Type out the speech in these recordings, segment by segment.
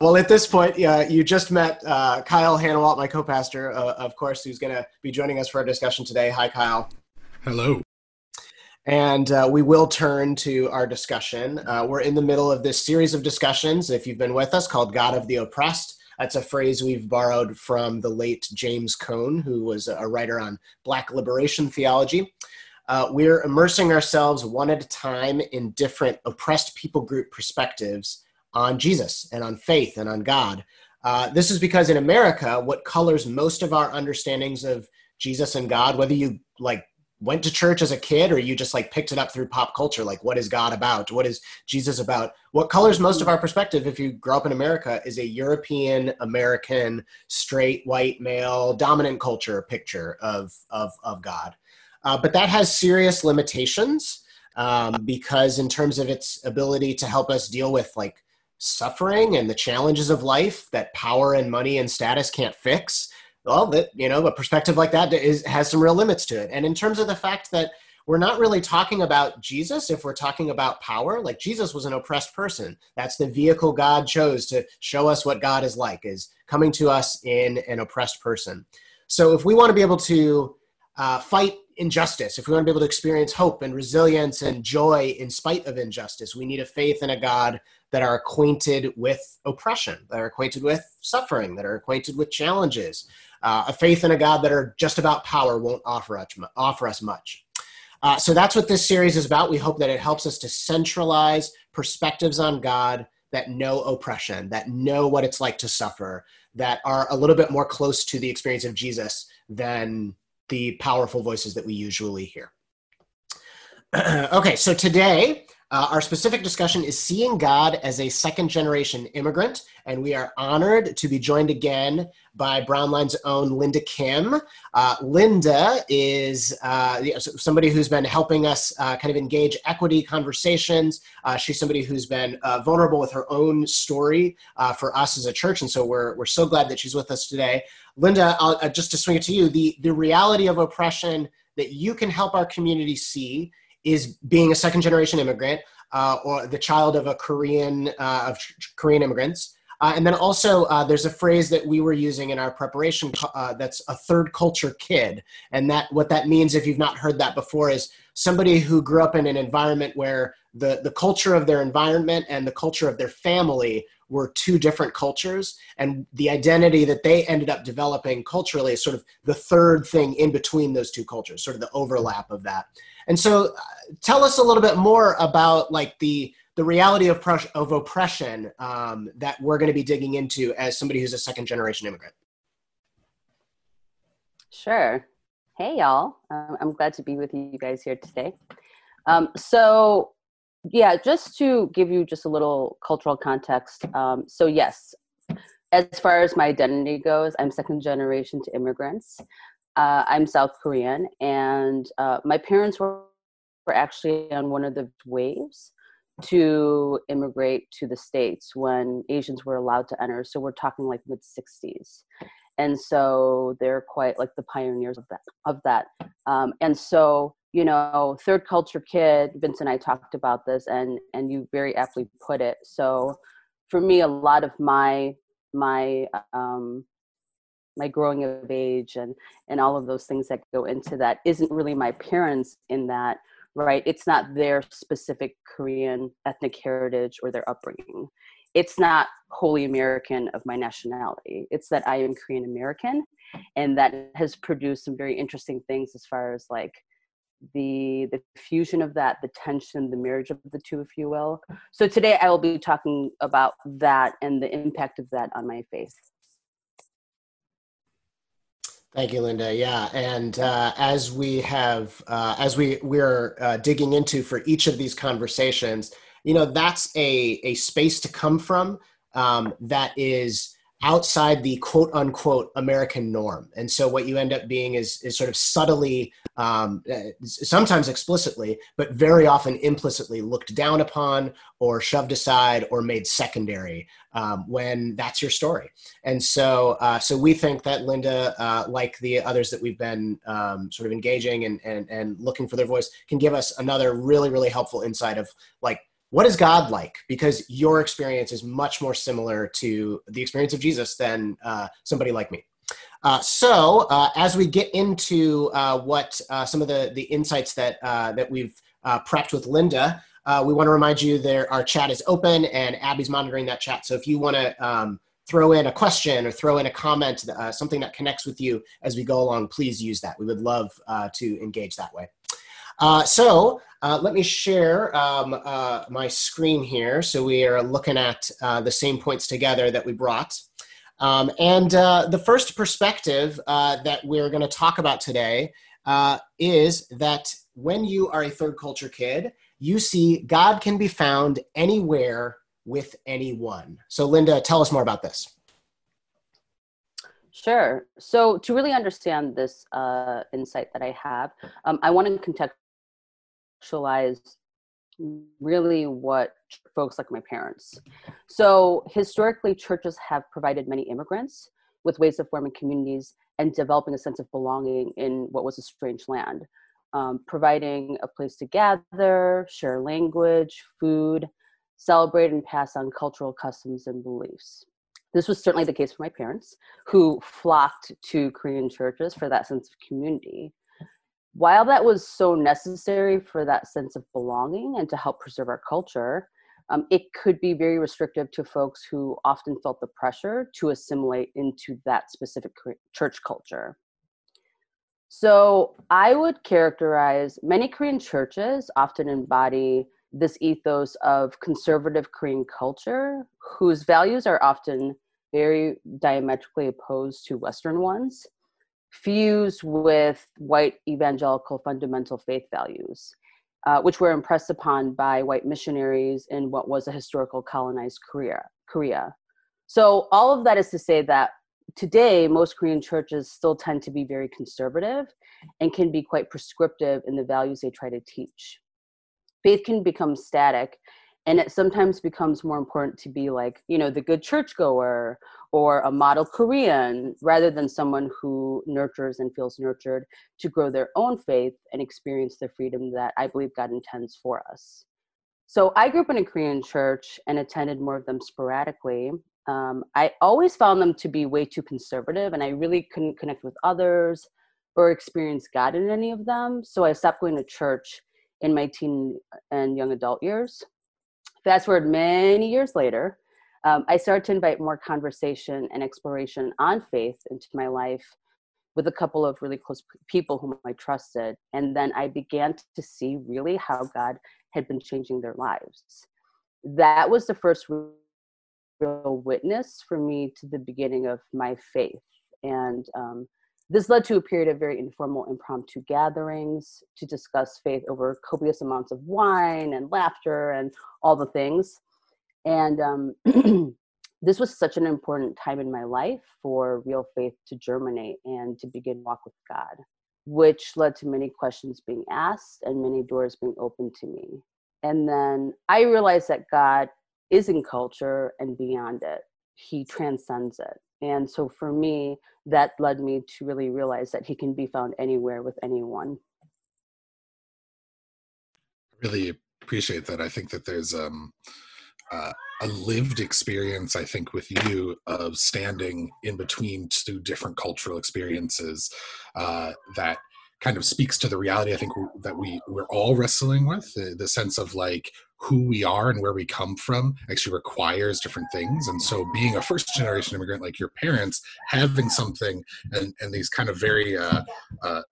Well, at this point, uh, you just met uh, Kyle Hanawalt, my co-pastor, uh, of course, who's going to be joining us for our discussion today. Hi, Kyle. Hello. And uh, we will turn to our discussion. Uh, we're in the middle of this series of discussions, if you've been with us, called God of the Oppressed. That's a phrase we've borrowed from the late James Cone, who was a writer on Black liberation theology. Uh, we're immersing ourselves one at a time in different oppressed people group perspectives on Jesus and on faith and on God. Uh, this is because in America, what colors most of our understandings of Jesus and God, whether you like went to church as a kid or you just like picked it up through pop culture, like what is God about? What is Jesus about? What colors most of our perspective, if you grow up in America, is a European American, straight, white, male, dominant culture picture of, of, of God. Uh, but that has serious limitations um, because, in terms of its ability to help us deal with like suffering and the challenges of life that power and money and status can't fix well that you know a perspective like that is has some real limits to it. And in terms of the fact that we're not really talking about jesus if we're talking about power like jesus was an oppressed person. That's the vehicle god chose to show us what god is like is coming to us in an oppressed person. So if we want to be able to uh, fight injustice, if we want to be able to experience hope and resilience and joy in spite of injustice, we need a faith in a God that are acquainted with oppression, that are acquainted with suffering, that are acquainted with challenges. Uh, a faith in a God that are just about power won't offer us, offer us much. Uh, so that's what this series is about. We hope that it helps us to centralize perspectives on God that know oppression, that know what it's like to suffer, that are a little bit more close to the experience of Jesus than the powerful voices that we usually hear. okay, so today uh, our specific discussion is seeing God as a second generation immigrant, and we are honored to be joined again by Brownline's own Linda Kim. Uh, Linda is uh, somebody who's been helping us uh, kind of engage equity conversations. Uh, she's somebody who's been uh, vulnerable with her own story for us as a church, and so we're, we're so glad that she's with us today. Linda, I'll, just to swing it to you, the, the reality of oppression that you can help our community see is being a second generation immigrant uh, or the child of a Korean uh, of Korean immigrants. Uh, and then also, uh, there's a phrase that we were using in our preparation uh, that's a third culture kid. And that what that means, if you've not heard that before, is somebody who grew up in an environment where the, the culture of their environment and the culture of their family were two different cultures. And the identity that they ended up developing culturally is sort of the third thing in between those two cultures, sort of the overlap of that. And so, uh, tell us a little bit more about like the the reality of, of oppression um, that we're going to be digging into as somebody who's a second generation immigrant. Sure. Hey, y'all. Um, I'm glad to be with you guys here today. Um, so, yeah, just to give you just a little cultural context. Um, so, yes, as far as my identity goes, I'm second generation to immigrants uh, I'm South Korean, and uh, my parents were, were actually on one of the waves to immigrate to the states when Asians were allowed to enter. So we're talking like mid 60s, and so they're quite like the pioneers of that. Of that, um, and so you know, third culture kid. Vince and I talked about this, and and you very aptly put it. So for me, a lot of my my um, my growing of age and and all of those things that go into that isn't really my parents in that right? It's not their specific korean ethnic heritage or their upbringing. It's not wholly american of my nationality. It's that i am korean american and that has produced some very interesting things as far as like the the fusion of that the tension the marriage of the two if you will. So today i will be talking about that and the impact of that on my faith Thank you, Linda. Yeah, and uh, as we have, uh, as we we're uh, digging into for each of these conversations, you know, that's a a space to come from um, that is outside the quote unquote American norm. And so what you end up being is, is sort of subtly, um, sometimes explicitly, but very often implicitly looked down upon or shoved aside or made secondary um, when that's your story. And so, uh, so we think that Linda, uh, like the others that we've been um, sort of engaging and, and, and looking for their voice, can give us another really, really helpful insight of like what is God like? Because your experience is much more similar to the experience of Jesus than uh, somebody like me. Uh, so, uh, as we get into uh, what uh, some of the, the insights that, uh, that we've prepped with Linda, we want to remind you that our chat is open and Abby's monitoring that chat. So, if you want to um, throw in a question or throw in a comment, something that connects with you as we go along, please use that. We would love to engage that way. Uh, so uh, let me share um, uh, my screen here. So we are looking at uh, the same points together that we brought. Um, and uh, the first perspective uh, that we're going to talk about today is that when you are a third culture kid, you see God can be found anywhere with anyone. So, Linda, tell us more about this. Sure. So, to really understand this uh, insight that I have, um, I want to contextualize really what folks like my parents. So historically, churches have provided many immigrants with ways of forming communities and developing a sense of belonging in what was a strange land, um, providing a place to gather, share language, food, celebrate and pass on cultural customs and beliefs. This was certainly the case for my parents, who flocked to Korean churches for that sense of community while that was so necessary for that sense of belonging and to help preserve our culture, um, it could be very restrictive to folks who often felt the pressure to assimilate into that specific church culture. So I would characterize many Korean churches often embody this ethos of conservative Korean culture, whose values are often very diametrically opposed to Western ones fused with white evangelical fundamental faith values, uh, which were impressed upon by white missionaries in what was a historical colonized Korea. Korea. So all of that is to say that today most Korean churches still tend to be very conservative and can be quite prescriptive in the values they try to teach. Faith can become static and it sometimes becomes more important to be like you know the good churchgoer or a model korean rather than someone who nurtures and feels nurtured to grow their own faith and experience the freedom that i believe god intends for us. So i grew up in a korean church and attended more of them sporadically. Um, i always found them to be way too conservative and i really couldn't connect with others or experience god in any of them. So i stopped going to church in my teen and young adult years Fast forward many years later, um, I started to invite more conversation and exploration on faith into my life with a couple of really close people whom I trusted. And then I began to see really how God had been changing their lives. That was the first real witness for me to the beginning of my faith. And um, this led to a period of very informal, impromptu gatherings to discuss faith over copious amounts of wine and laughter and all the things. And um, this was such an important time in my life for real faith to germinate and to begin walk with God, which led to many questions being asked and many doors being opened to me. And then I realized that God is in culture and beyond it. He transcends it. And so for me, that led me to really realize that he can be found anywhere with anyone. Really appreciate that. I think that there's um, uh, a lived experience, I think, with you of standing in between two different cultural experiences uh, that kind of speaks to the reality I think that we we're all wrestling with the, the, sense of like who we are and where we come from actually requires different things. And so being a first generation immigrant like your parents having something and, and these kind of very uh, uh,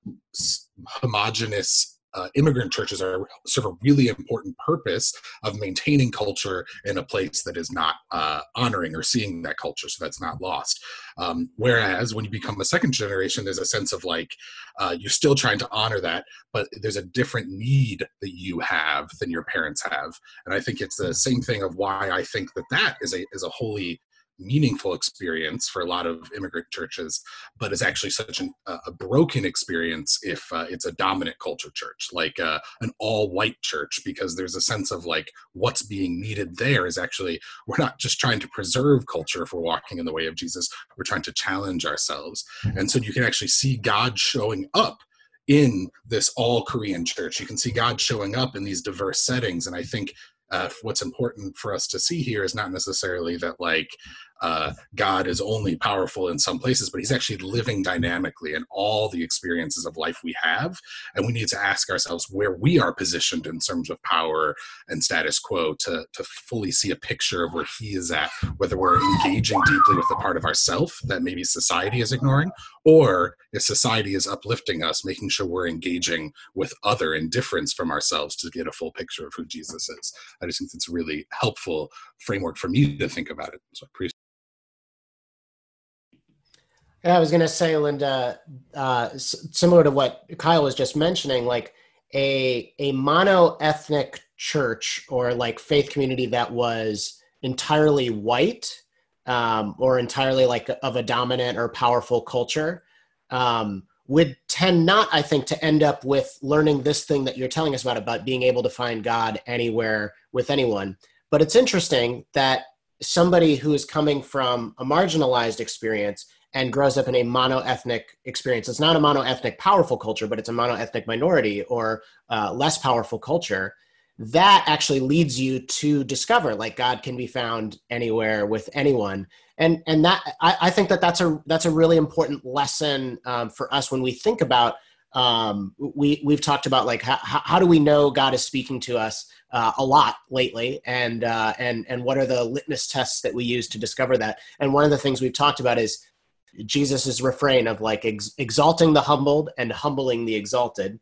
homogenous uh, immigrant churches are serve a really important purpose of maintaining culture in a place that is not uh, honoring or seeing that culture, so that's not lost. Um, whereas when you become a second generation, there's a sense of like uh, you're still trying to honor that, but there's a different need that you have than your parents have, and I think it's the same thing of why I think that that is a is a wholly meaningful experience for a lot of immigrant churches, but is actually such an, a broken experience if uh, it's a dominant culture church, like uh, an all white church, because there's a sense of like what's being needed there is actually, we're not just trying to preserve culture if we're walking in the way of Jesus, we're trying to challenge ourselves. Mm-hmm. And so you can actually see God showing up in this all Korean church. You can see God showing up in these diverse settings. And I think uh, what's important for us to see here is not necessarily that like uh, God is only powerful in some places, but He's actually living dynamically in all the experiences of life we have. And we need to ask ourselves where we are positioned in terms of power and status quo to, to fully see a picture of where He is at, whether we're engaging deeply with the part of ourself that maybe society is ignoring, or if society is uplifting us, making sure we're engaging with other in difference from ourselves to get a full picture of who Jesus is. I just think it's a really helpful framework for me to think about it. So I appreciate I was going to say, Linda, uh, similar to what Kyle was just mentioning, like a a mono ethnic church or like faith community that was entirely white um, or entirely like of a dominant or powerful culture um, would tend not, I think, to end up with learning this thing that you're telling us about about being able to find God anywhere with anyone. But it's interesting that somebody who is coming from a marginalized experience and grows up in a mono-ethnic experience. It's not a mono-ethnic powerful culture, but it's a mono-ethnic minority or uh, less powerful culture. That actually leads you to discover like God can be found anywhere with anyone, and and that I, I think that that's a that's a really important lesson um, for us when we think about um, we we've talked about like how, how do we know God is speaking to us uh, a lot lately, and uh, and and what are the litmus tests that we use to discover that? And one of the things we've talked about is Jesus's refrain of like ex- exalting the humbled and humbling the exalted.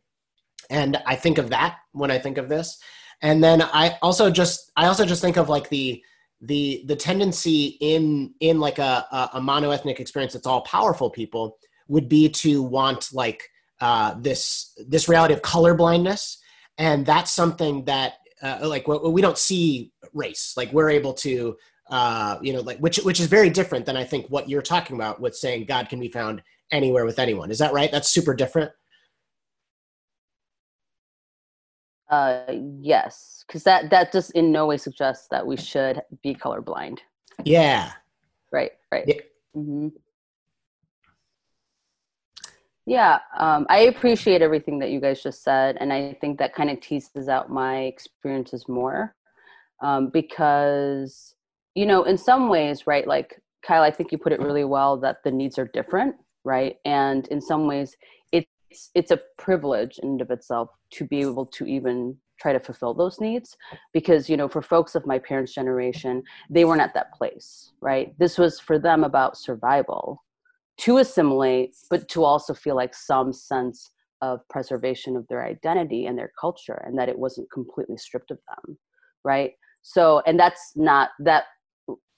And I think of that when I think of this. And then I also just I also just think of like the the the tendency in in like a a, a monoethnic experience that's all powerful people would be to want like uh, this this reality of color blindness, and that's something that uh, like we don't see race like we're able to uh, you know, like which which is very different than I think what you're talking about with saying God can be found anywhere with anyone. Is that right? That's super different. Uh, yes, because that that just in no way suggests that we should be colorblind. Yeah. Right. Right. Yeah. Mm-hmm. Yeah, um, I appreciate everything that you guys just said, and I think that kind of teases out my experiences more um, because you know, in some ways, right, like Kyle, I think you put it really well that the needs are different, right? And in some ways, it's it's a privilege in of itself to be able to even try to fulfill those needs because you know for folks of my parents generation they weren't at that place right this was for them about survival to assimilate but to also feel like some sense of preservation of their identity and their culture and that it wasn't completely stripped of them right so and that's not that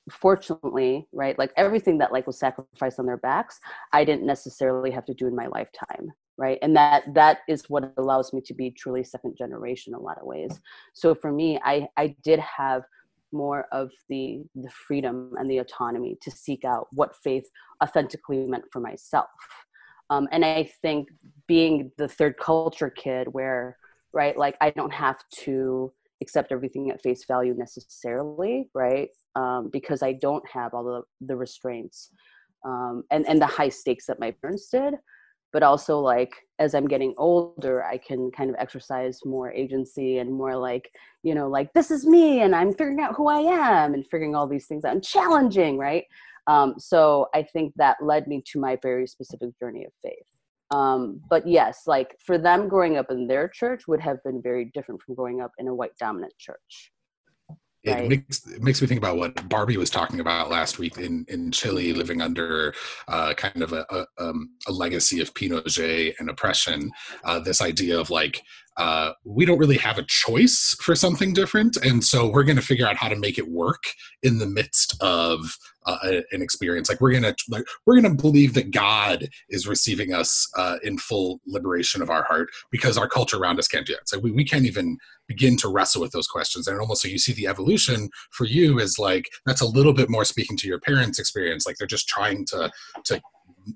fortunately right like everything that like was sacrificed on their backs i didn't necessarily have to do in my lifetime right? And that that is what allows me to be truly second generation in a lot of ways. So for me i i did have more of the the freedom and the autonomy to seek out what faith authentically meant for myself. Um, and i think being the third culture kid where right like i don't have to accept everything at face value necessarily right um, because I don't have all the, the restraints um, and, and the high stakes that my parents did. But also, like, as I'm getting older, I can kind of exercise more agency and more like, you know, like, this is me and I'm figuring out who I am and figuring all these things out and challenging, right? Um, so I think that led me to my very specific journey of faith. Um, but yes, like for them growing up in their church would have been very different from growing up in a white dominant church it makes it makes me think about what Barbie was talking about last week in in Chile, living under uh, kind of a, a, um, a, legacy of Pinochet and oppression. Uh, this idea of like uh, we don't really have a choice for something different, and so we're going to figure out how to make it work in the midst of uh, an experience. Like we're gonna like we're gonna believe that God is receiving us uh, in full liberation of our heart because our culture around us can't do it. So we, we can't even begin to wrestle with those questions. And almost so you see the evolution for you is like that's a little bit more speaking to your parents' experience. Like they're just trying to to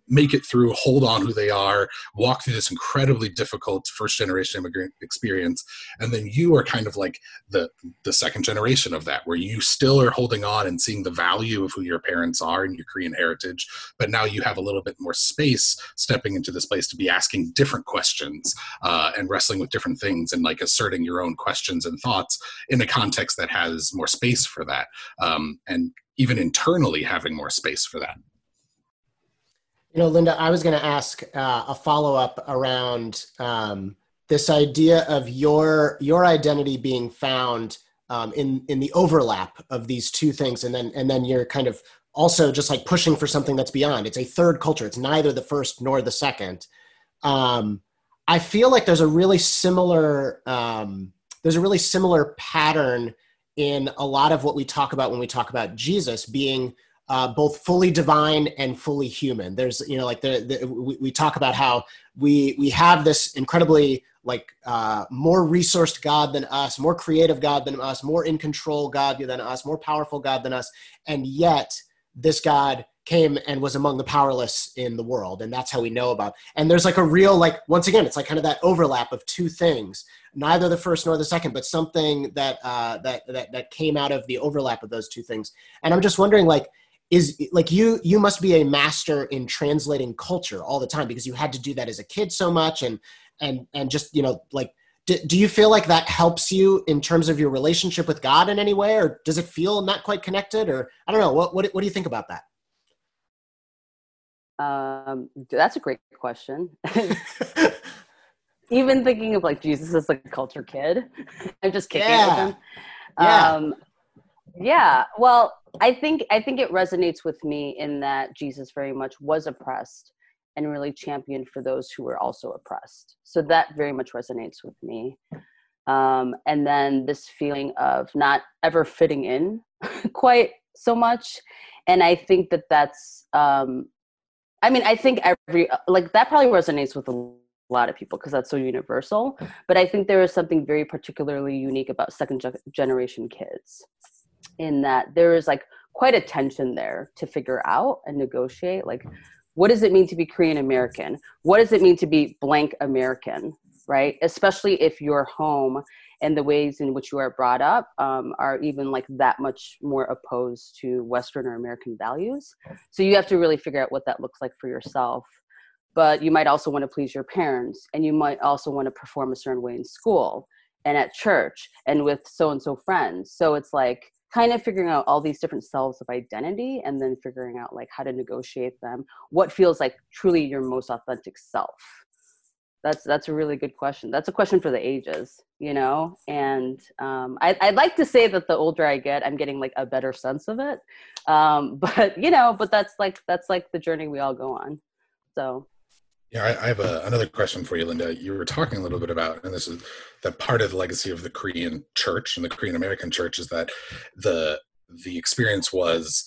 make it through, hold on who they are, walk through this incredibly difficult first generation immigrant experience, and then you are kind of like the the second generation of that, where you still are holding on and seeing the value of who your parents are and your Korean heritage, but now you have a little bit more space stepping into this place to be asking different questions uh, and wrestling with different things and like asserting your own questions and thoughts in a context that has more space for that, um, and even internally having more space for that. You know, Linda, I was going to ask uh, a follow up around um, this idea of your your identity being found um, in in the overlap of these two things, and then and then you're kind of also just like pushing for something that's beyond. It's a third culture. It's neither the first nor the second. Um, I feel like there's a really similar um, there's a really similar pattern in a lot of what we talk about when we talk about Jesus being uh, both fully divine and fully human. There's, you know, like the, the we, we, talk about how we we have this incredibly like uh, more resourced God than us, more creative God than us, more in control God than us, more powerful God than us, and yet this God came and was among the powerless in the world, and that's how we know about. And there's like a real like once again, it's like kind of that overlap of two things, neither the first nor the second, but something that uh, that that that came out of the overlap of those two things. And I'm just wondering, like is like you you must be a master in translating culture all the time because you had to do that as a kid so much and and and just you know like do, do you feel like that helps you in terms of your relationship with god in any way or does it feel not quite connected or i don't know what what, what do you think about that um that's a great question even thinking of like jesus as like a culture kid i'm just kicking yeah. with him yeah. um yeah well i think i think it resonates with me in that jesus very much was oppressed and really championed for those who were also oppressed. So that very much resonates with me. Um, and then this feeling of not ever fitting in quite so much. And i think that that's um, i mean i think every like that probably resonates with a lot of people because that's so universal. But i think there is something very particularly unique about second generation kids in that there is like quite a tension there to figure out and negotiate like what does it mean to be korean american? What does it mean to be blank american right? Especially if your home and the ways in which you are brought up um, are even like that much more opposed to western or american values. So you have to really figure out what that looks like for yourself. But you might also want to please your parents and you might also want to perform a certain way in school and at church and with so and so friends. So it's like kind of figuring out all these different selves of identity and then figuring out like how to negotiate them what feels like truly your most authentic self. That's that's a really good question. That's a question for the ages you know? And um, I, would like to say that the older i get i'm getting like a better sense of it. Um, but you know but that's like that's like the journey we all go on. So yeah, I, I have a, another question for you, Linda. You were talking a little bit about, and this is that part of the legacy of the Korean church and the Korean American church is that the the experience was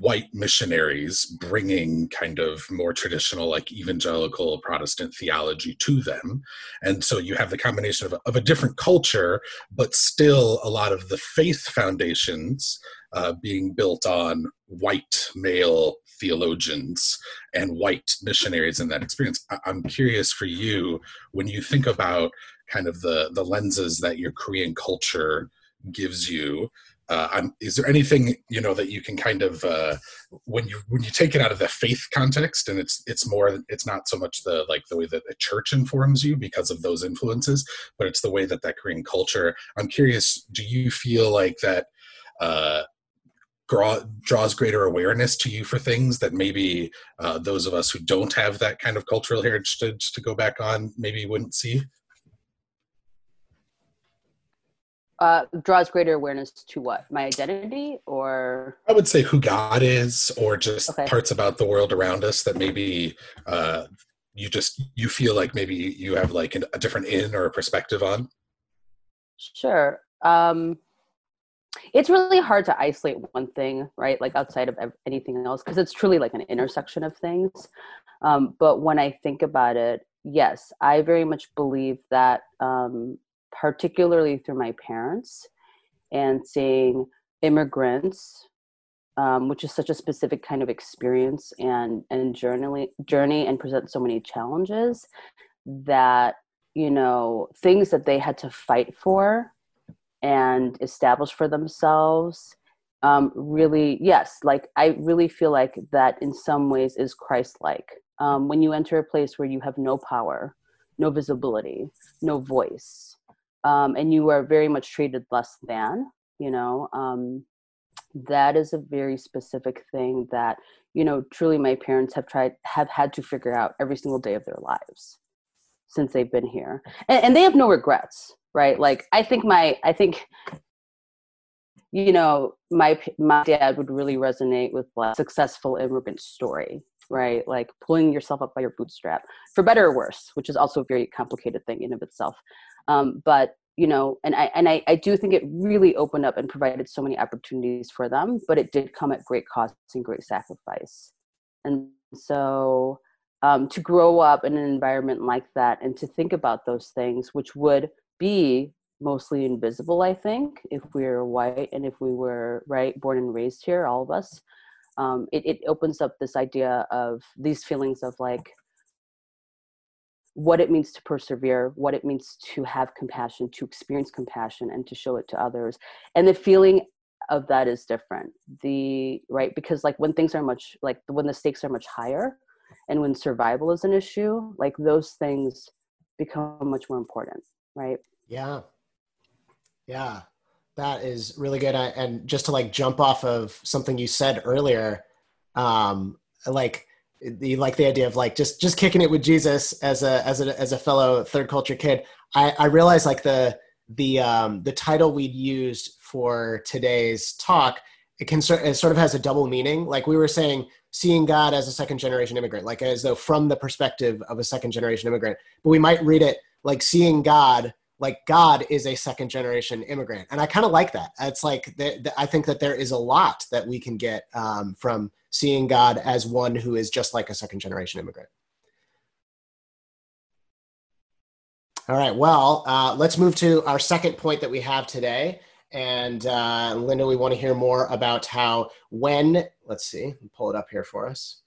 white missionaries bringing kind of more traditional like evangelical protestant theology to them and so you have the combination of, of a different culture but still a lot of the faith foundations uh, being built on white male theologians and white missionaries in that experience. I- I'm curious for you when you think about kind of the the lenses that your Korean culture gives you. Uh, is there anything you know that you can kind of uh, when you when you take it out of the faith context and it's it's more it's not so much the like the way that the church informs you because of those influences but it's the way that that korean culture i'm curious do you feel like that uh, draw, draws greater awareness to you for things that maybe uh, those of us who don't have that kind of cultural heritage to go back on maybe wouldn't see? Uh, draws greater awareness to what my identity or i would say who god is or just okay. parts about the world around us that maybe uh, you just you feel like maybe you have like a different in or a perspective on sure um it's really hard to isolate one thing right like outside of anything else because it's truly like an intersection of things. Um, but when i think about it yes i very much believe that um, particularly through my parents and seeing immigrants um, which is such a specific kind of experience and and journey journey and presents so many challenges that you know things that they had to fight for and establish for themselves um, really yes like i really feel like that in some ways is christ-like. Um, when you enter a place where you have no power no visibility no voice um, and you are very much treated less than you know um, that is a very specific thing that you know truly my parents have tried have had to figure out every single day of their lives since they've been here. And, and they have no regrets right? Like i think my i think you know my my dad would really resonate with like successful immigrant story right? Like pulling yourself up by your bootstrap for better or worse which is also a very complicated thing in of itself. Um, but you know and i and I, I do think it really opened up and provided so many opportunities for them but it did come at great cost and great sacrifice. And so um, to grow up in an environment like that and to think about those things which would be mostly invisible i think if we were white and if we were right born and raised here all of us um, it, it opens up this idea of these feelings of like what it means to persevere, what it means to have compassion, to experience compassion, and to show it to others. And the feeling of that is different. The right because like when things are much like when the stakes are much higher, and when survival is an issue, like those things become much more important, right? Yeah, yeah, that is really good. And just to like jump off of something you said earlier, um, like you like the idea of like just just kicking it with Jesus as a as a as a fellow third culture kid. I I realized like the the um the title we'd used for today's talk it can it sort of has a double meaning. Like we were saying, seeing God as a second generation immigrant, like as though from the perspective of a second generation immigrant. But we might read it like seeing God like God is a second generation immigrant. And I kind of like that. It's like, the, the, I think that there is a lot that we can get um, from seeing God as one who is just like a second generation immigrant. All right, well, uh, let's move to our second point that we have today. And uh, Linda, we want to hear more about how, when, let's see, pull it up here for us.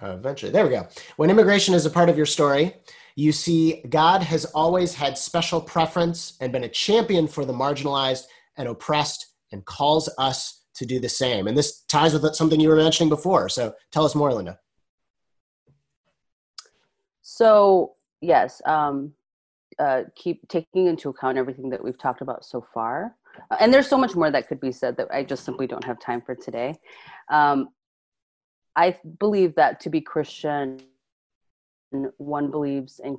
Eventually, there we go. When immigration is a part of your story, you see God has always had special preference and been a champion for the marginalized and oppressed and calls us to do the same. And this ties with something you were mentioning before. So tell us more, Linda. So, yes, um, uh, keep taking into account everything that we've talked about so far. Uh, and there's so much more that could be said that I just simply don't have time for today. Um, I believe that to be Christian, one believes in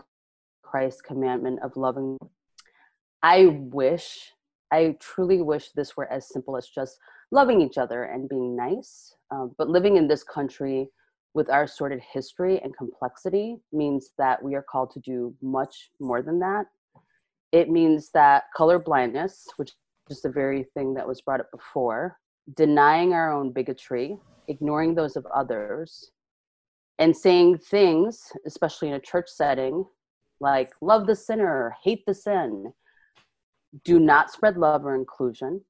Christ's commandment of loving. I wish, I truly wish this were as simple as just loving each other and being nice. Um, but living in this country with our sordid history and complexity means that we are called to do much more than that. It means that color blindness, which is the very thing that was brought up before, denying our own bigotry, ignoring those of others, and saying things, especially in a church setting, like love the sinner, hate the sin, do not spread love or inclusion,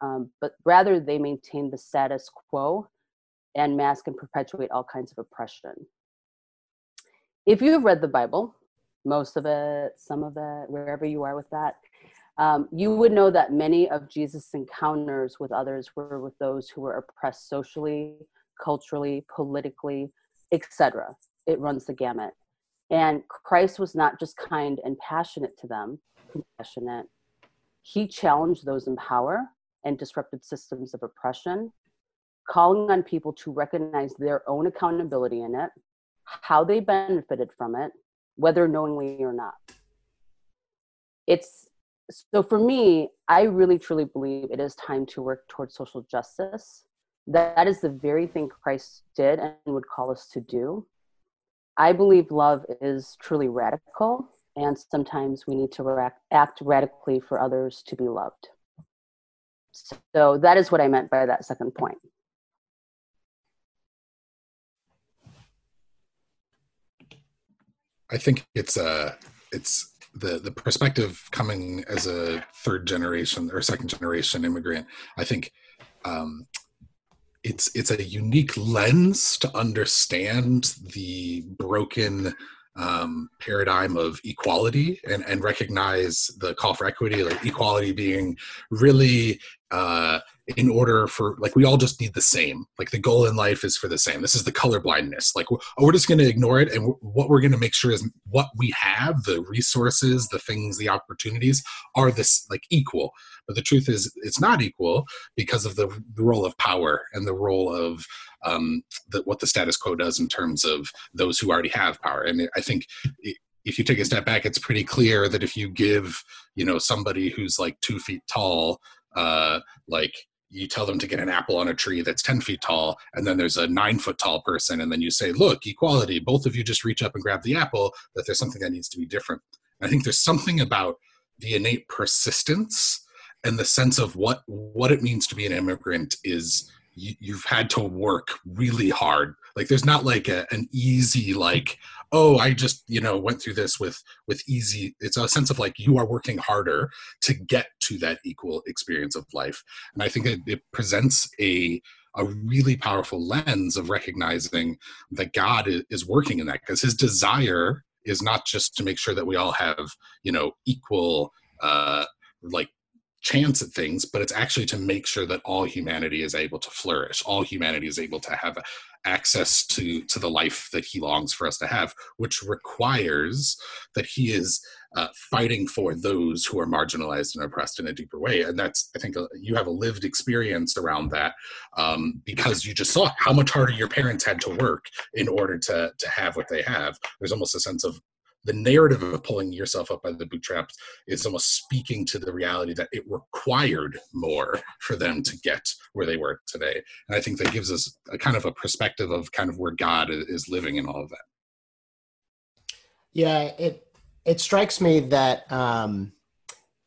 um, but rather they maintain the status quo and mask and perpetuate all kinds of oppression. If you have read the Bible, most of it, some of it, wherever you are with that, um, you would know that many of Jesus' encounters with others were with those who were oppressed socially, culturally, politically, etc. It runs the gamut. And Christ was not just kind and passionate to them, compassionate. He challenged those in power and disrupted systems of oppression, calling on people to recognize their own accountability in it, how they benefited from it, whether knowingly or not. It's so for me, I really truly believe it is time to work towards social justice. That is the very thing Christ did and would call us to do. I believe love is truly radical, and sometimes we need to act radically for others to be loved. So that is what I meant by that second point. I think it's uh it's the the perspective coming as a third generation or second generation immigrant, I think um, it's it's a unique lens to understand the broken um, paradigm of equality and, and recognize the call for equity, like equality being really uh, in order for like we all just need the same. Like the goal in life is for the same. This is the color blindness. Like we're, we're just going to ignore it, and what we're going to make sure is what we have, the resources, the things, the opportunities are this like equal. But the truth is, it's not equal because of the, the role of power and the role of um, the, what the status quo does in terms of those who already have power. And I think if you take a step back, it's pretty clear that if you give, you know, somebody who's like two feet tall, uh, like you tell them to get an apple on a tree that's 10 feet tall and then there's a nine foot tall person and then you say look equality. Both of you just reach up and grab the apple that there's something that needs to be different. I think there's something about the innate persistence and the sense of what what it means to be an immigrant is you, you've had to work really hard. Like there's not like a, an easy like oh i just you know went through this with with easy it's a sense of like you are working harder to get to that equal experience of life. And i think it, it presents a a really powerful lens of recognizing that god is, working in that because his desire is not just to make sure that we all have you know equal uh like chance at things, but it's actually to make sure that all humanity is able to flourish, all humanity is able to have access to to the life that he longs for us to have, which requires that he is uh, fighting for those who are marginalized and oppressed in a deeper way. And that's, I think, uh, you have a lived experience around that um, because you just saw how much harder your parents had to work in order to to have what they have. There's almost a sense of the narrative of pulling yourself up by the bootstraps is almost speaking to the reality that it required more for them to get where they were today. And I think that gives us a kind of a perspective of kind of where God is living in all of that. Yeah, it it strikes me that um,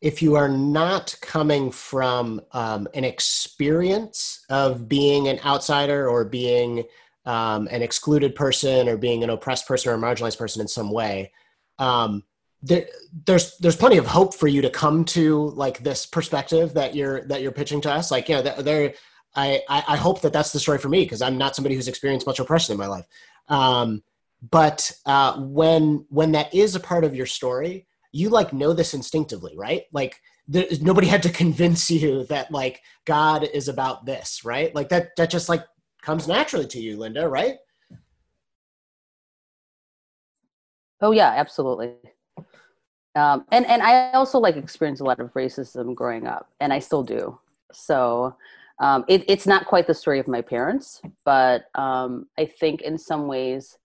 if you are not coming from um, an experience of being an outsider or being um, an excluded person or being an oppressed person or a marginalized person in some way, um, there, there's there's plenty of hope for you to come to like this perspective that you're that you're pitching to us. Like, know, there, there I, I hope that that's the story for me because I'm not somebody who's experienced much oppression in my life. Um, but uh, when when that is a part of your story, you like know this instinctively, right? Like there, nobody had to convince you that like God is about this, right? Like that that just like comes naturally to you, Linda, right? Oh yeah, absolutely. Um, and and I also like experienced a lot of racism growing up, and I still do. So um, it, it's not quite the story of my parents, but um, I think in some ways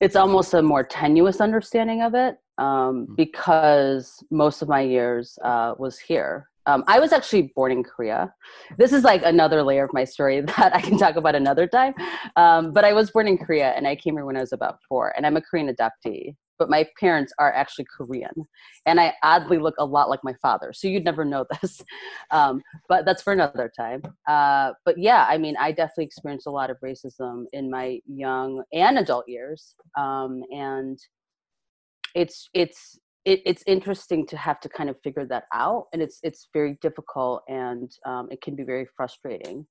it's almost a more tenuous understanding of it um, hmm. because most of my years uh, was here. Um, I was actually born in Korea. This is like another layer of my story that I can talk about another time. Um, but I was born in Korea and I came here when I was about four, and I'm a Korean adoptee. But my parents are actually Korean, and I oddly look a lot like my father. So you'd never know this, um, but that's for another time. Uh, but yeah, I mean, I definitely experienced a lot of racism in my young and adult years, um, and it's it's it, it's interesting to have to kind of figure that out and it's it's very difficult and um, it can be very frustrating.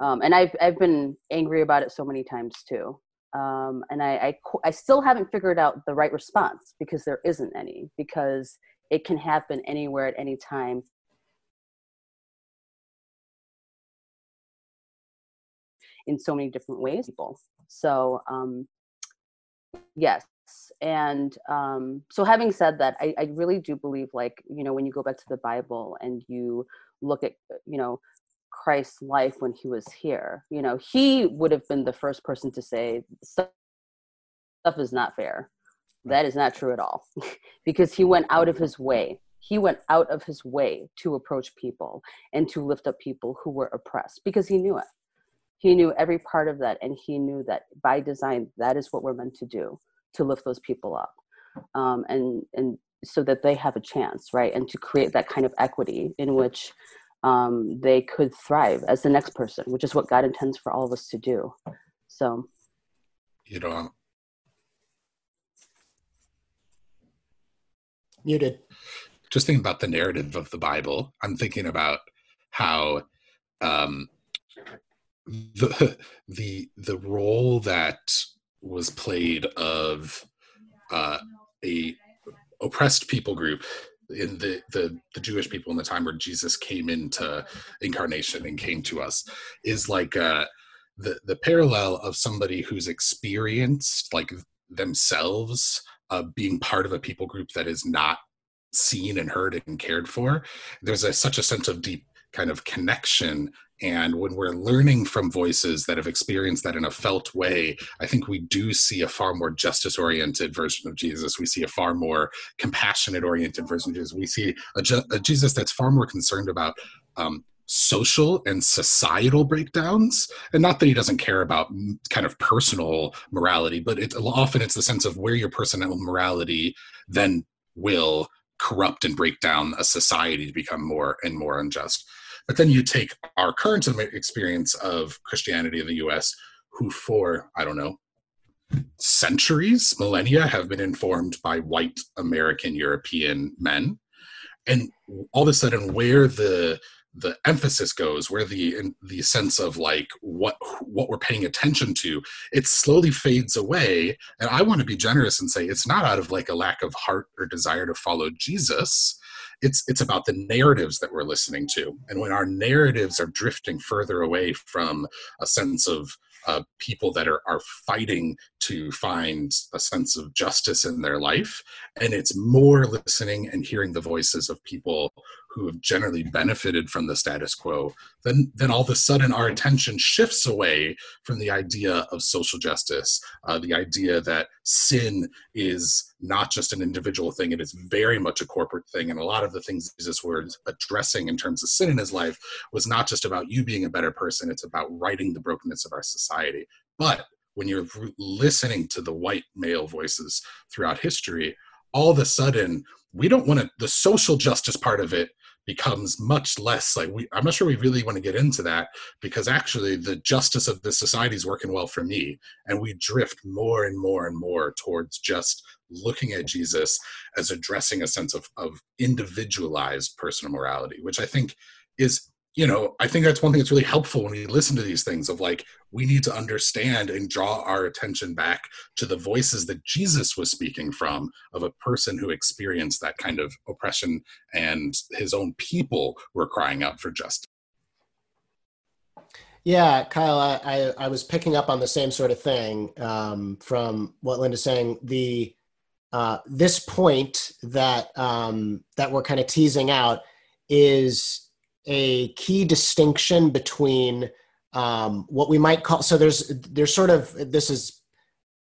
Um, and I've, I've been angry about it so many times too. Um, and I, I, I still haven't figured out the right response because there isn't any because it can happen anywhere at any time. In so many different ways. So um, and um, so having said that I, I really do believe like you know when you go back to the bible and you look at you know christ's life when he was here you know he would have been the first person to say stuff, stuff is not fair. That is not true at all. Because he went out of his way he went out of his way to approach people and to lift up people who were oppressed because he knew it. He knew every part of that and he knew that by design that is what we're meant to do to lift those people up um, and and so that they have a chance right and to create that kind of equity in which um, they could thrive as the next person which is what god intends for all of us to do. So. You know Muted. Just thinking about the narrative of the Bible, I'm thinking about how um, the the the role that was played of uh, a oppressed people group in the, the the Jewish people in the time where Jesus came into incarnation and came to us is like uh, the the parallel of somebody who's experienced like themselves uh, being part of a people group that is not seen and heard and cared for. There's a, such a sense of deep kind of connection and when we're learning from voices that have experienced that in a felt way, I think we do see a far more justice oriented version of Jesus. We see a far more compassionate oriented version of Jesus. We see a, a Jesus that's far more concerned about um, social and societal breakdowns and not that he doesn't care about kind of personal morality but it, often it's the sense of where your personal morality then will corrupt and break down a society to become more and more unjust but then you take our current experience of Christianity in the US, who for, I don't know, centuries, millennia have been informed by white American European men. And all of a sudden, where the the emphasis goes where the the sense of like what what we're paying attention to it slowly fades away and i want to be generous and say it's not out of like a lack of heart or desire to follow jesus it's it's about the narratives that we're listening to and when our narratives are drifting further away from a sense of uh, people that are, are fighting to find a sense of justice in their life. And it's more listening and hearing the voices of people who have generally benefited from the status quo, then, then all of a sudden our attention shifts away from the idea of social justice, uh, the idea that sin is not just an individual thing, it is very much a corporate thing. And a lot of the things Jesus was addressing in terms of sin in his life was not just about you being a better person, it's about righting the brokenness of our society. But when you're listening to the white male voices throughout history, all of a sudden, we don't want to, the social justice part of it becomes much less like we i'm not sure we really want to get into that because actually the justice of the society is working well for me and we drift more and more and more towards just looking at jesus as addressing a sense of, of individualized personal morality which i think is you know, I think that's one thing that's really helpful when we listen to these things of like, we need to understand and draw our attention back to the voices that Jesus was speaking from of a person who experienced that kind of oppression and his own people were crying out for justice. Yeah, Kyle, I, I, I was picking up on the same sort of thing um, from what Linda's saying. The uh, this point that um, that we're kind of teasing out is a key distinction between um, what we might call so there's there's sort of this is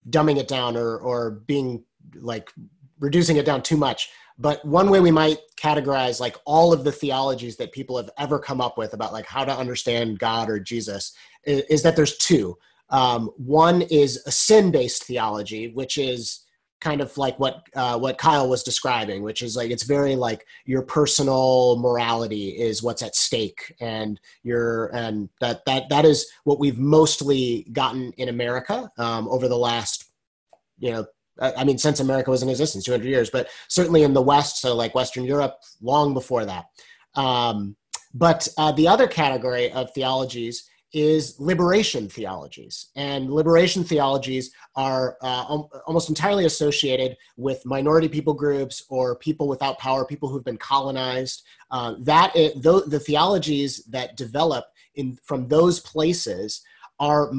dumbing it down or or being like reducing it down too much but one way we might categorize like all of the theologies that people have ever come up with about like how to understand god or jesus is, is that there's two. Um, one is a sin-based theology which is kind of like what uh, what Kyle was describing, which is like it's very like your personal morality is what's at stake, and your and that that that is what we've mostly gotten in America um, over the last, you know, I mean, since America was in existence, 200 years, but certainly in the West, so like Western Europe, long before that. Um, but uh, the other category of theologies is liberation theologies. And liberation theologies are uh, almost entirely associated with minority people groups or people without power, people who've been colonized. Uh, that it, the theologies that develop in from those places are,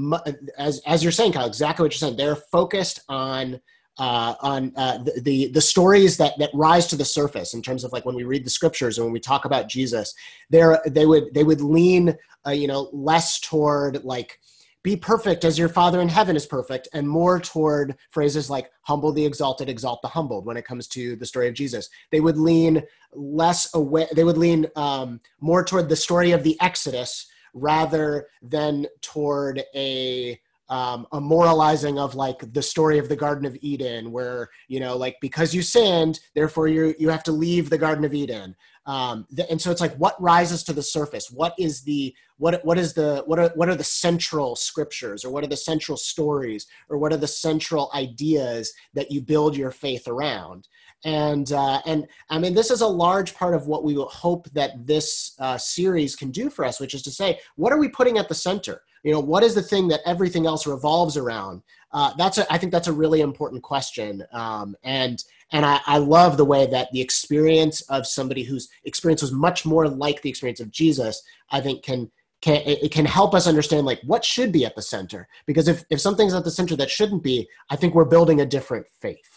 as, as you're saying, Kyle, exactly what you're saying. They're focused on uh, on uh, the, the, the stories that that rise to the surface in terms of like when we read the scriptures and when we talk about Jesus, there they would they would lean uh, you know less toward like be perfect as your father in heaven is perfect and more toward phrases like humble the exalted exalt the humbled when it comes to the story of jesus. They would lean less away they would lean um, more toward the story of the exodus rather than toward a um, a moralizing of like the story of the Garden of Eden, where you know, like because you sinned, therefore you you have to leave the Garden of Eden. Um, the, and so it's like what rises to the surface. What is the what what is the what are what are the central scriptures, or what are the central stories, or what are the central ideas that you build your faith around? and uh, and I mean this is a large part of what we hope that this uh, series can do for us, which is to say, what are we putting at the center? You know, what is the thing that everything else revolves around? Uh, that's a, I think that's a really important question, um, and and I, I love the way that the experience of somebody whose experience was much more like the experience of Jesus, I think can can it can help us understand like what should be at the center because if if something's at the center that shouldn't be, I think we're building a different faith.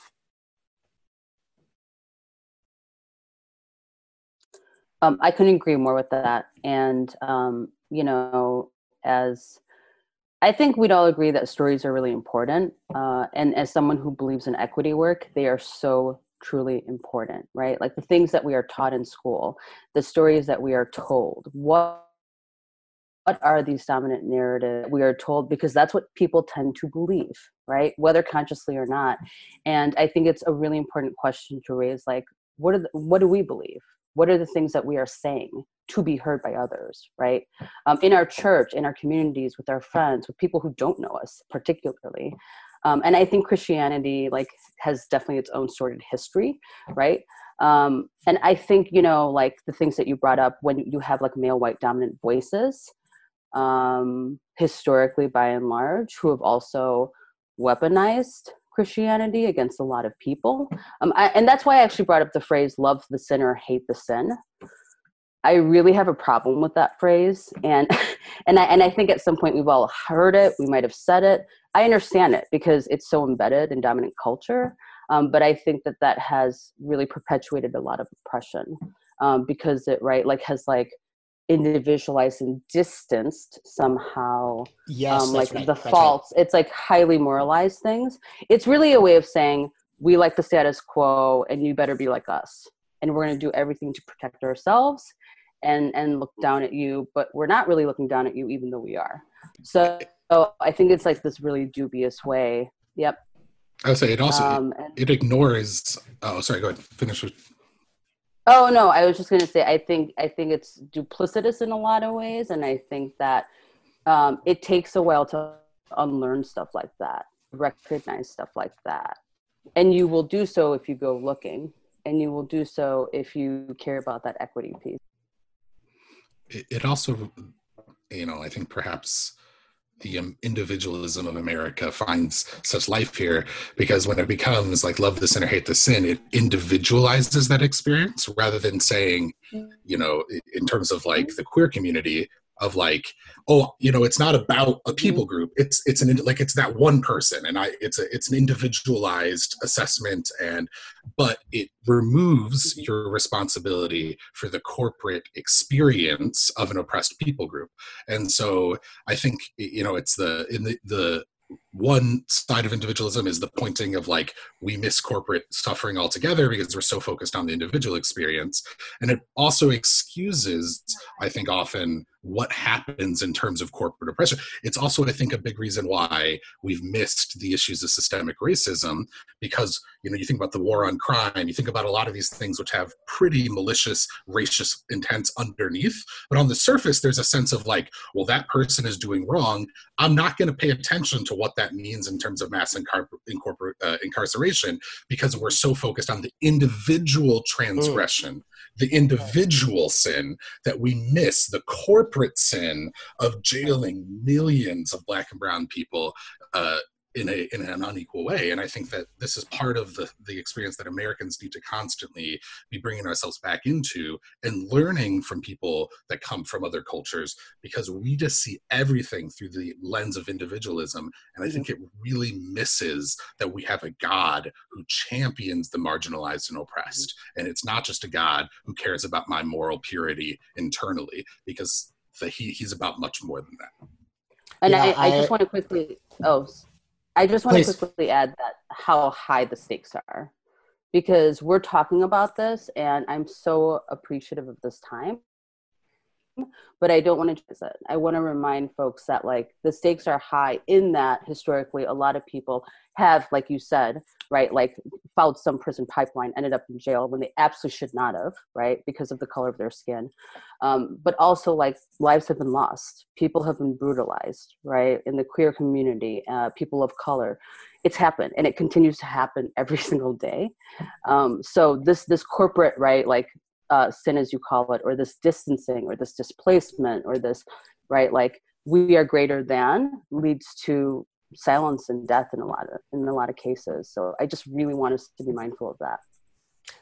Um, I couldn't agree more with that. And, um, you know, as I think we'd all agree that stories are really important. Uh, and as someone who believes in equity work, they are so truly important, right? Like the things that we are taught in school, the stories that we are told. What what are these dominant narratives we are told because that's what people tend to believe right whether consciously or not and i think it's a really important question to raise like what are the, what do we believe what are the things that we are saying to be heard by others right? Um, in our church in our communities with our friends with people who don't know us particularly. Um, and i think christianity like has definitely its own sordid history right? Um, and i think you know like the things that you brought up when you have like male white dominant voices um, historically by and large who have also weaponized Christianity against a lot of people. Um, I, and that's why I actually brought up the phrase love the sinner, hate the sin. I really have a problem with that phrase. And, and, I, and I think at some point we've all heard it, we might have said it. I understand it because it's so embedded in dominant culture. Um, but I think that that has really perpetuated a lot of oppression um, because it, right, like has like individualized and distanced somehow yes um, like right. the that's faults right. it's like highly moralized things it's really a way of saying we like the status quo and you better be like us and we're going to do everything to protect ourselves and and look down at you but we're not really looking down at you even though we are so, so i think it's like this really dubious way yep i would say it also um, it, it ignores oh sorry go ahead finish with Oh no, I was just going to say I think I think it's duplicitous in a lot of ways, and I think that um, it takes a while to unlearn stuff like that, recognize stuff like that, and you will do so if you go looking, and you will do so if you care about that equity piece. It also, you know, I think perhaps the um, individualism of America finds such life here because when it becomes like love the sin or hate the sin, it individualizes that experience rather than saying, you know, in terms of like the queer community, of like oh you know it's not about a people mm-hmm. group it's it's an like it's that one person and i it's a it's an individualized assessment and but it removes your responsibility for the corporate experience of an oppressed people group and so i think you know it's the in the the one side of individualism is the pointing of like we miss corporate suffering altogether because we're so focused on the individual experience and it also excuses i think often what happens in terms of corporate oppression. It's also, I think, a big reason why we've missed the issues of systemic racism because, you know, you think about the war on crime, you think about a lot of these things which have pretty malicious, racist intents underneath. But on the surface, there's a sense of like, well, that person is doing wrong. I'm not going to pay attention to what that means in terms of mass incar- incorpor- uh, incarceration because we're so focused on the individual transgression. Mm the individual sin that we miss the corporate sin of jailing millions of black and brown people uh, in a in an unequal way. And i think that this is part of the the experience that americans need to constantly be bringing ourselves back into and learning from people that come from other cultures because we just see everything through the lens of individualism. And i think mm-hmm. it really misses that we have a god who champions the marginalized and mm-hmm. oppressed. And it's not just a god who cares about my moral purity internally because the, he, he's about much more than that. And yeah, I, I, just want to quickly oh I just want Please. to quickly add that how high the stakes are because we're talking about this and I'm so appreciative of this time. But I don't want to it. I want to remind folks that like the stakes are high in that historically a lot of people have, like you said, right, like followed some prison pipeline, ended up in jail when they absolutely should not have, right, because of the color of their skin. Um, but also, like, lives have been lost. People have been brutalized, right, in the queer community, uh, people of color. it's happened and it continues to happen every single day um, so this this corporate right like uh, sin as you call it or this distancing or this displacement or this right like we are greater than leads to silence and death in a lot of in a lot of cases. So i just really want us to be mindful of that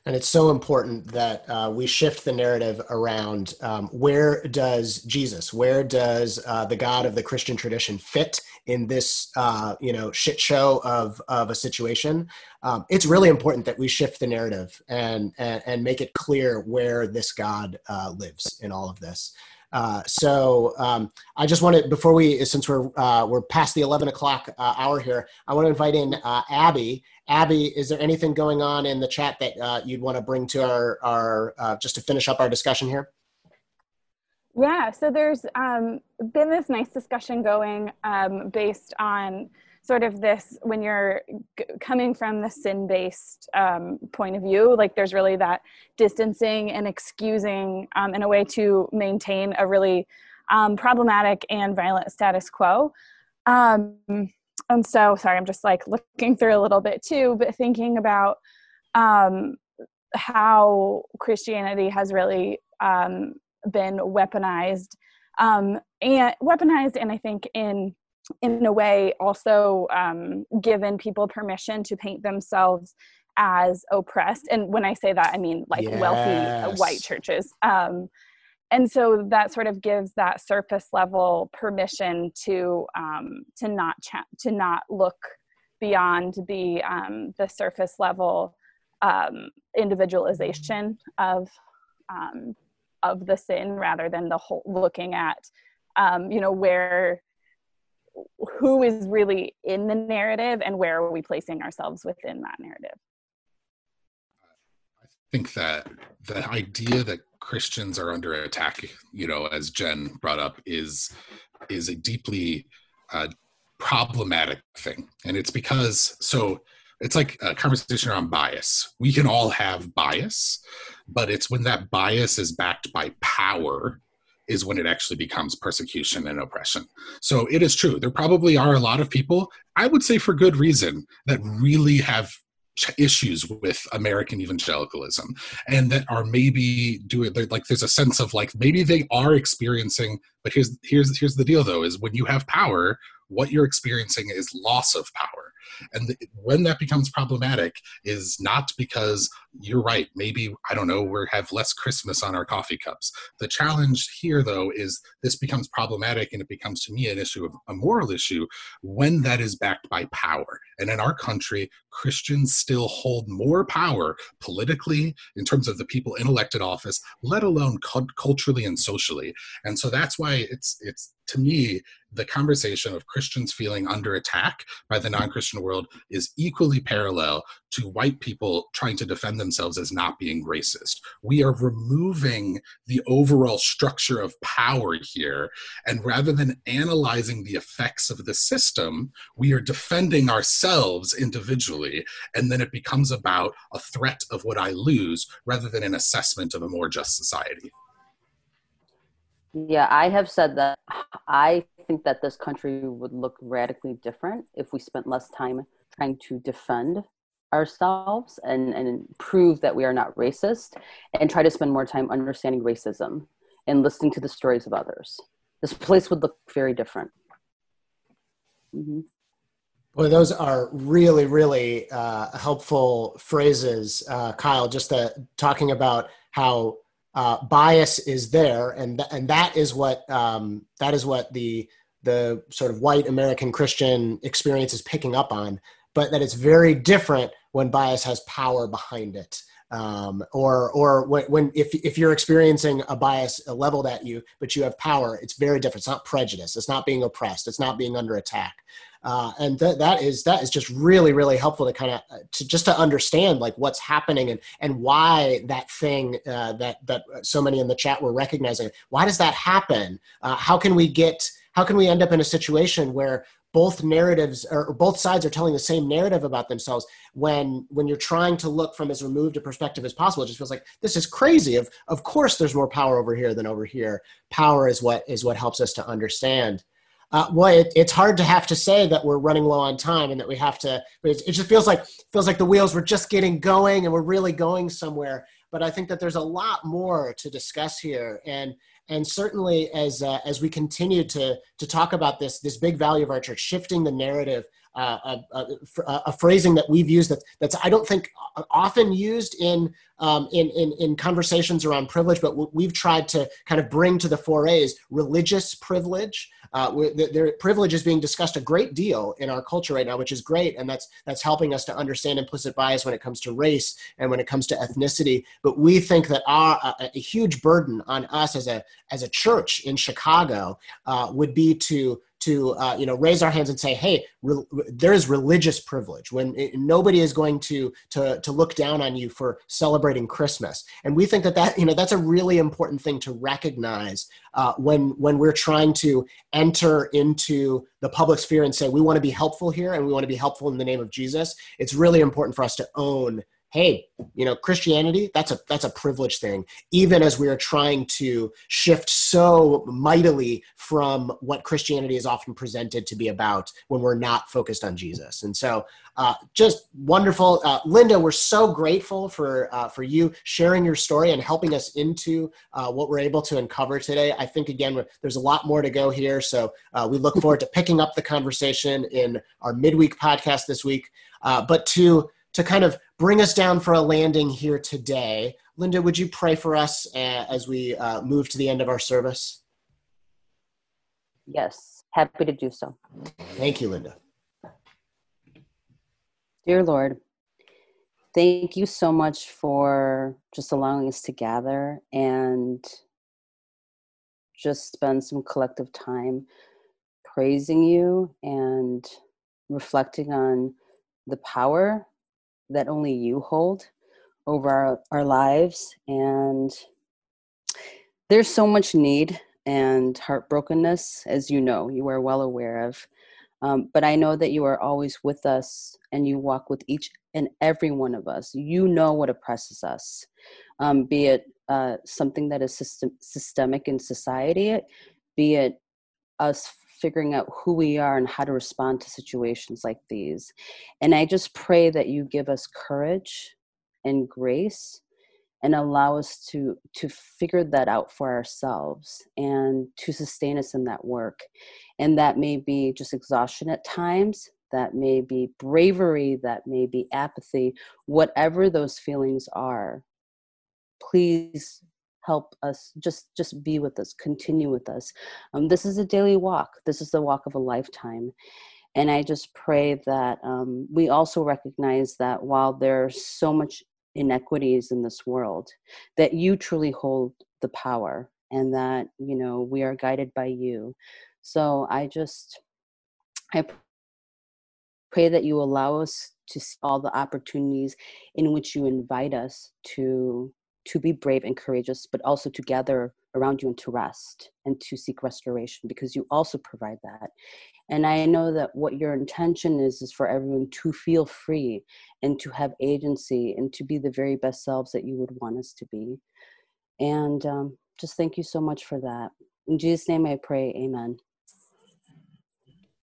and it's so important that uh, we shift the narrative around um, where does Jesus, where does uh, the God of the Christian tradition fit in this, uh, you know, shit show of, of a situation? Um, it's really important that we shift the narrative and, and, and make it clear where this God uh, lives in all of this. Uh, so um, I just wanted before we, since we're uh, we're past the eleven o'clock uh, hour here, I want to invite in uh, Abby. Abby, is there anything going on in the chat that uh, you'd want to bring to our our uh, just to finish up our discussion here? Yeah, so there's um, been this nice discussion going um, based on sort of this when you're g- coming from the sin based um, point of view like there's really that distancing and excusing um, in a way to maintain a really um, problematic and violent status quo. Um, and so sorry i'm just like looking through a little bit too but thinking about um, how christianity has really um, been weaponized and weaponized and i think in in a way also um, given people permission to paint themselves as oppressed and when i say that i mean like yes. wealthy white churches um, and so that sort of gives that surface level permission to um, to not cha- to not look beyond the um, the surface level um, individualization of um, of the sin rather than the whole looking at um, you know where who is really in the narrative and where are we placing ourselves within that narrative. I think that the idea that christians are under attack you know as jen brought up is is a deeply uh, problematic thing. And it's because so it's like a conversation around bias. We can all have bias but it's when that bias is backed by power is when it actually becomes persecution and oppression. So it is true. There probably are a lot of people, I would say for good reason, that really have issues with American evangelicalism and that are maybe doing like there's a sense of like maybe they are experiencing but here's here's here's the deal though is when you have power what you're experiencing is loss of power and the, when that becomes problematic is not because you're right maybe i don't know we have less christmas on our coffee cups. The challenge here though is this becomes problematic and it becomes to me an issue of a moral issue when that is backed by power. And in our country christians still hold more power politically in terms of the people in elected office let alone culturally and socially. And so that's why it's it's to me the conversation of Christians feeling under attack by the non Christian world is equally parallel to white people trying to defend themselves as not being racist. We are removing the overall structure of power here. And rather than analyzing the effects of the system, we are defending ourselves individually. And then it becomes about a threat of what I lose rather than an assessment of a more just society. Yeah, I have said that I think that this country would look radically different if we spent less time trying to defend ourselves and, and prove that we are not racist and try to spend more time understanding racism and listening to the stories of others. This place would look very different. Mm-hmm. Well, those are really, really uh, helpful phrases, uh, Kyle. Just uh, talking about how uh, bias is there, and th- and that is what um, that is what the the sort of white American Christian experience is picking up on, but that it's very different when bias has power behind it. Um, or or when, when if if you're experiencing a bias leveled at you, but you have power, it's very different. It's not prejudice. It's not being oppressed. It's not being under attack. Uh, and th- that is that is just really really helpful to kind of uh, to just to understand like what's happening and and why that thing uh, that that so many in the chat were recognizing. Why does that happen? Uh, how can we get how can we end up in a situation where both narratives or both sides are telling the same narrative about themselves when when you're trying to look from as removed a perspective as possible? It just feels like this is crazy. Of of course there's more power over here than over here. Power is what is what helps us to understand Uh, well, it, it's hard to have to say that we're running low on time and that we have to. It, it just feels like feels like the wheels were just getting going and we're really going somewhere. But I think that there's a lot more to discuss here, and and certainly as uh, as we continue to to talk about this this big value of our church, shifting the narrative uh, a, a, a, phrasing that we've used that that's I don't think often used in, um, in, in in conversations around privilege, but we've tried to kind of bring to the forays religious privilege. Uh, their privilege is being discussed a great deal in our culture right now, which is great, and that's that's helping us to understand implicit bias when it comes to race and when it comes to ethnicity. But we think that our a, a huge burden on us as a as a church in Chicago uh, would be to to uh, you know raise our hands and say hey re- there is religious privilege when it, nobody is going to, to to look down on you for celebrating christmas. And we think that that you know that's a really important thing to recognize uh, when when we're trying to enter into the public sphere and say we want to be helpful here and we want to be helpful in the name of jesus. It's really important for us to own hey you know christianity that's a that's a privilege thing even as we are trying to shift so mightily from what christianity is often presented to be about when we're not focused on jesus. And so uh, just wonderful. Uh, linda we're so grateful for uh, for you sharing your story and helping us into uh, what we're able to uncover today. I think again there's a lot more to go here. So uh, we look forward to picking up the conversation in our midweek podcast this week. Uh, but to to kind of bring us down for a landing here today. Linda, would you pray for us uh, as we uh, move to the end of our service? Yes, happy to do so. Thank you, Linda. Dear Lord, thank you so much for just allowing us to gather and just spend some collective time praising you and reflecting on the power that only you hold over our, our lives. And there's so much need and heartbrokenness, as you know, you are well aware of. Um, but I know that you are always with us and you walk with each and every one of us. You know what oppresses us, um, be it uh, something that is system- systemic in society, be it us figuring out who we are and how to respond to situations like these. And I just pray that you give us courage and grace and allow us to to figure that out for ourselves and to sustain us in that work and that may be just exhaustion at times that may be bravery that may be apathy whatever those feelings are please help us just just be with us continue with us. Um, this is a daily walk. This is the walk of a lifetime. And i just pray that um, we also recognize that while there's so much inequities in this world that you truly hold the power and that you know we are guided by you. So i just i pray that you allow us to see all the opportunities in which you invite us to to be brave and courageous, but also to gather around you and to rest and to seek restoration because you also provide that. And I know that what your intention is is for everyone to feel free and to have agency and to be the very best selves that you would want us to be. And um, just thank you so much for that. In Jesus' name I pray, amen.